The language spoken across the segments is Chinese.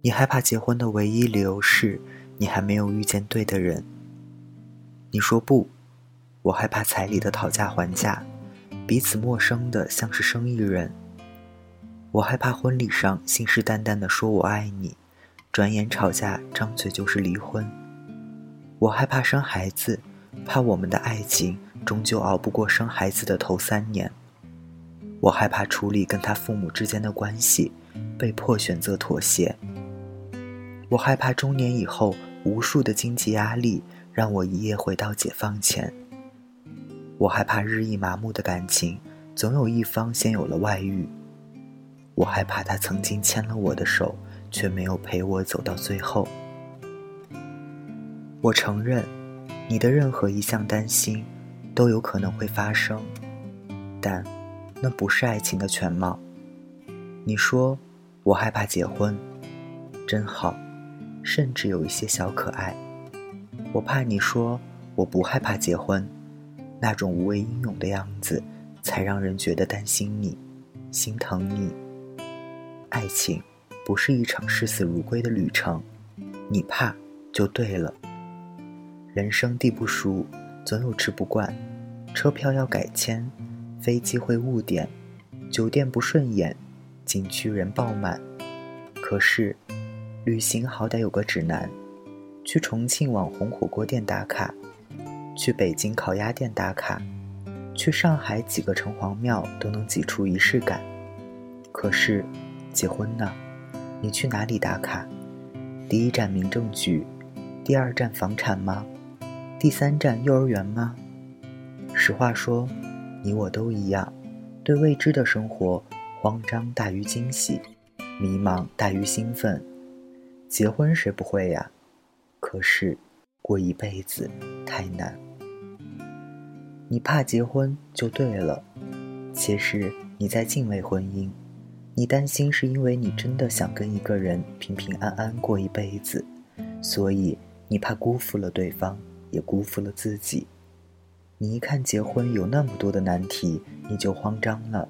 你害怕结婚的唯一理由是，你还没有遇见对的人。你说不，我害怕彩礼的讨价还价，彼此陌生的像是生意人。我害怕婚礼上信誓旦旦的说我爱你，转眼吵架张嘴就是离婚。我害怕生孩子，怕我们的爱情终究熬不过生孩子的头三年。我害怕处理跟他父母之间的关系，被迫选择妥协。我害怕中年以后无数的经济压力让我一夜回到解放前。我害怕日益麻木的感情总有一方先有了外遇。我害怕他曾经牵了我的手，却没有陪我走到最后。我承认，你的任何一项担心都有可能会发生，但那不是爱情的全貌。你说我害怕结婚，真好。甚至有一些小可爱。我怕你说我不害怕结婚，那种无畏英勇的样子，才让人觉得担心你，心疼你。爱情不是一场视死如归的旅程，你怕就对了。人生地不熟，总有吃不惯，车票要改签，飞机会误点，酒店不顺眼，景区人爆满。可是。旅行好歹有个指南，去重庆网红火锅店打卡，去北京烤鸭店打卡，去上海几个城隍庙都能挤出仪式感。可是，结婚呢？你去哪里打卡？第一站民政局，第二站房产吗？第三站幼儿园吗？实话说，你我都一样，对未知的生活慌张大于惊喜，迷茫大于兴奋。结婚谁不会呀？可是，过一辈子太难。你怕结婚就对了。其实你在敬畏婚姻，你担心是因为你真的想跟一个人平平安安过一辈子，所以你怕辜负了对方，也辜负了自己。你一看结婚有那么多的难题，你就慌张了。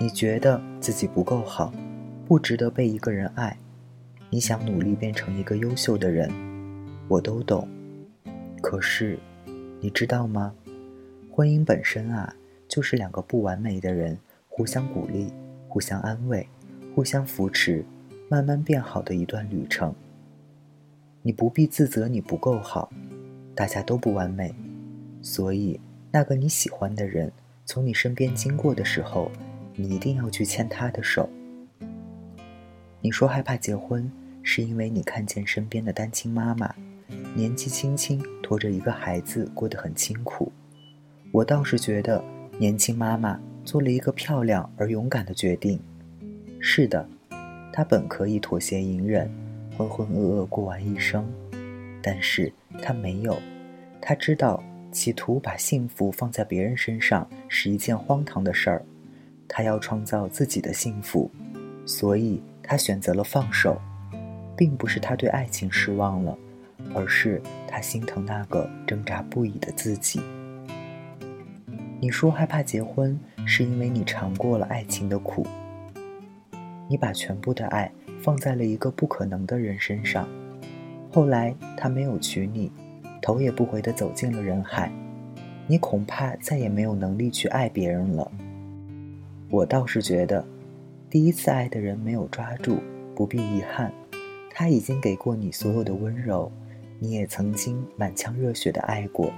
你觉得自己不够好，不值得被一个人爱。你想努力变成一个优秀的人，我都懂。可是，你知道吗？婚姻本身啊，就是两个不完美的人互相鼓励、互相安慰、互相扶持，慢慢变好的一段旅程。你不必自责你不够好，大家都不完美，所以那个你喜欢的人从你身边经过的时候，你一定要去牵他的手。你说害怕结婚。是因为你看见身边的单亲妈妈，年纪轻轻拖着一个孩子过得很辛苦。我倒是觉得年轻妈妈做了一个漂亮而勇敢的决定。是的，她本可以妥协隐忍，浑浑噩噩过完一生，但是她没有。她知道企图把幸福放在别人身上是一件荒唐的事儿，她要创造自己的幸福，所以她选择了放手。并不是他对爱情失望了，而是他心疼那个挣扎不已的自己。你说害怕结婚，是因为你尝过了爱情的苦。你把全部的爱放在了一个不可能的人身上，后来他没有娶你，头也不回地走进了人海，你恐怕再也没有能力去爱别人了。我倒是觉得，第一次爱的人没有抓住，不必遗憾。他已经给过你所有的温柔，你也曾经满腔热血的爱过。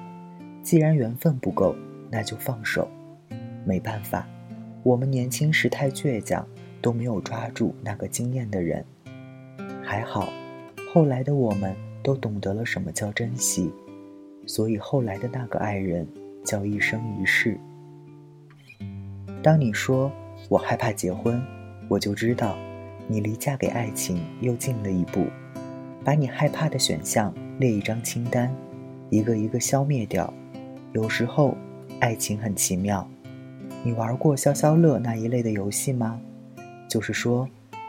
既然缘分不够，那就放手。没办法，我们年轻时太倔强，都没有抓住那个惊艳的人。还好，后来的我们都懂得了什么叫珍惜，所以后来的那个爱人叫一生一世。当你说我害怕结婚，我就知道。你离嫁给爱情又近了一步，把你害怕的选项列一张清单，一个一个消灭掉。有时候，爱情很奇妙。你玩过消消乐那一类的游戏吗？就是说，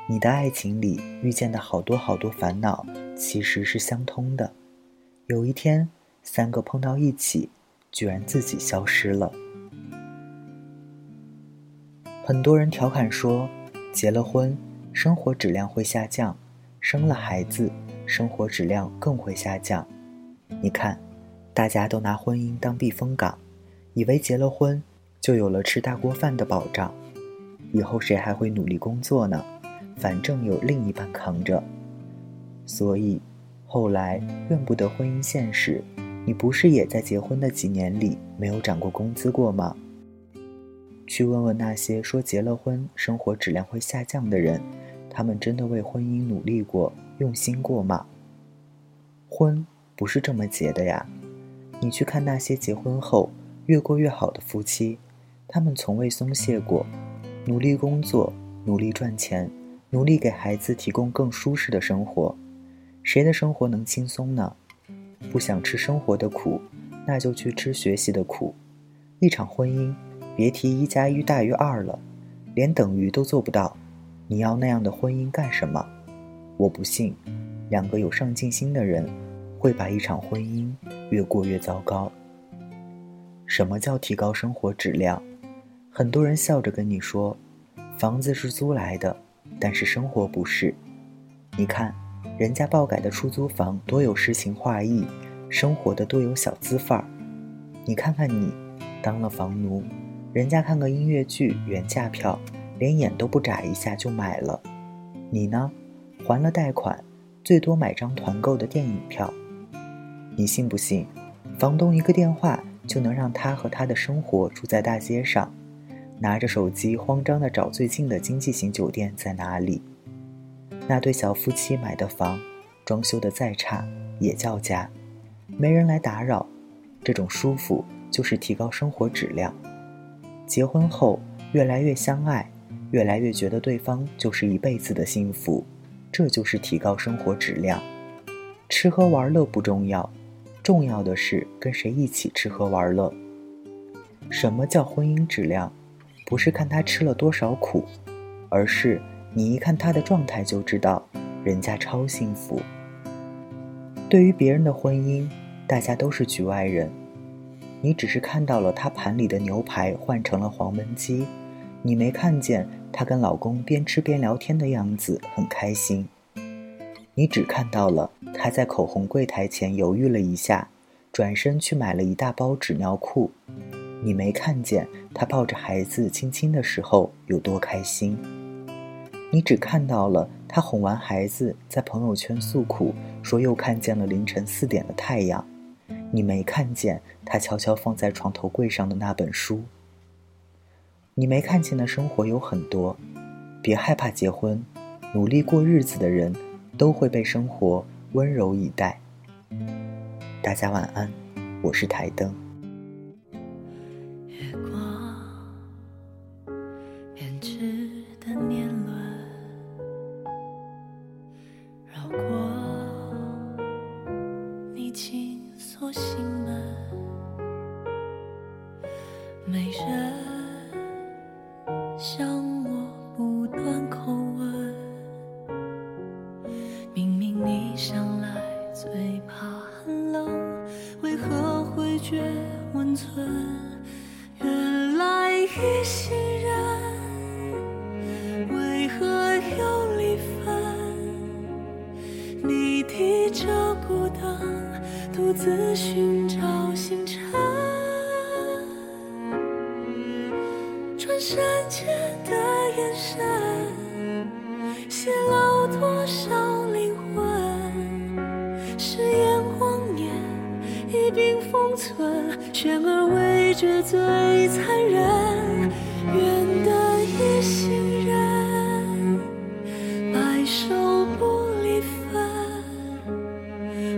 你的爱情里遇见的好多好多烦恼，其实是相通的。有一天，三个碰到一起，居然自己消失了。很多人调侃说，结了婚。生活质量会下降，生了孩子，生活质量更会下降。你看，大家都拿婚姻当避风港，以为结了婚就有了吃大锅饭的保障，以后谁还会努力工作呢？反正有另一半扛着。所以，后来怨不得婚姻现实，你不是也在结婚的几年里没有涨过工资过吗？去问问那些说结了婚生活质量会下降的人，他们真的为婚姻努力过、用心过吗？婚不是这么结的呀！你去看那些结婚后越过越好的夫妻，他们从未松懈过，努力工作，努力赚钱，努力给孩子提供更舒适的生活。谁的生活能轻松呢？不想吃生活的苦，那就去吃学习的苦。一场婚姻。别提一加一大于二了，连等于都做不到。你要那样的婚姻干什么？我不信，两个有上进心的人会把一场婚姻越过越糟糕。什么叫提高生活质量？很多人笑着跟你说，房子是租来的，但是生活不是。你看，人家爆改的出租房多有诗情画意，生活的多有小资范儿。你看看你，当了房奴。人家看个音乐剧原价票，连眼都不眨一下就买了。你呢，还了贷款，最多买张团购的电影票。你信不信，房东一个电话就能让他和他的生活住在大街上，拿着手机慌张地找最近的经济型酒店在哪里？那对小夫妻买的房，装修的再差也叫家，没人来打扰，这种舒服就是提高生活质量。结婚后越来越相爱，越来越觉得对方就是一辈子的幸福，这就是提高生活质量。吃喝玩乐不重要，重要的是跟谁一起吃喝玩乐。什么叫婚姻质量？不是看他吃了多少苦，而是你一看他的状态就知道，人家超幸福。对于别人的婚姻，大家都是局外人。你只是看到了他盘里的牛排换成了黄焖鸡，你没看见她跟老公边吃边聊天的样子很开心。你只看到了她在口红柜台前犹豫了一下，转身去买了一大包纸尿裤。你没看见她抱着孩子亲亲的时候有多开心。你只看到了她哄完孩子在朋友圈诉苦，说又看见了凌晨四点的太阳。你没看见他悄悄放在床头柜上的那本书。你没看见的生活有很多，别害怕结婚，努力过日子的人，都会被生活温柔以待。大家晚安，我是台灯。一心人，为何又离分？你提着孤灯，独自寻找星辰。深浅的眼神，泄露多少灵魂？誓言，并封存。悬而未决，最残忍。愿得一心人，白首不离分。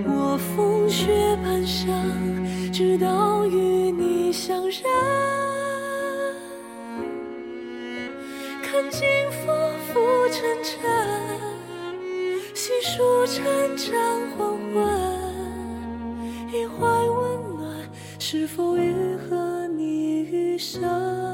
我风雪半生，直到与你相认。看尽浮浮沉沉，细数成长是否愈合你余生？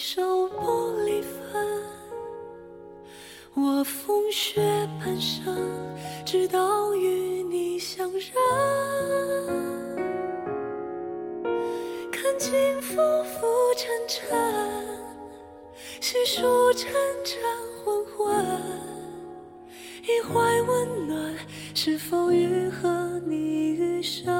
手不离分我风雪半生直到与你相认。看尽浮浮沉沉细数晨晨昏昏一怀温暖是否愈合你余生？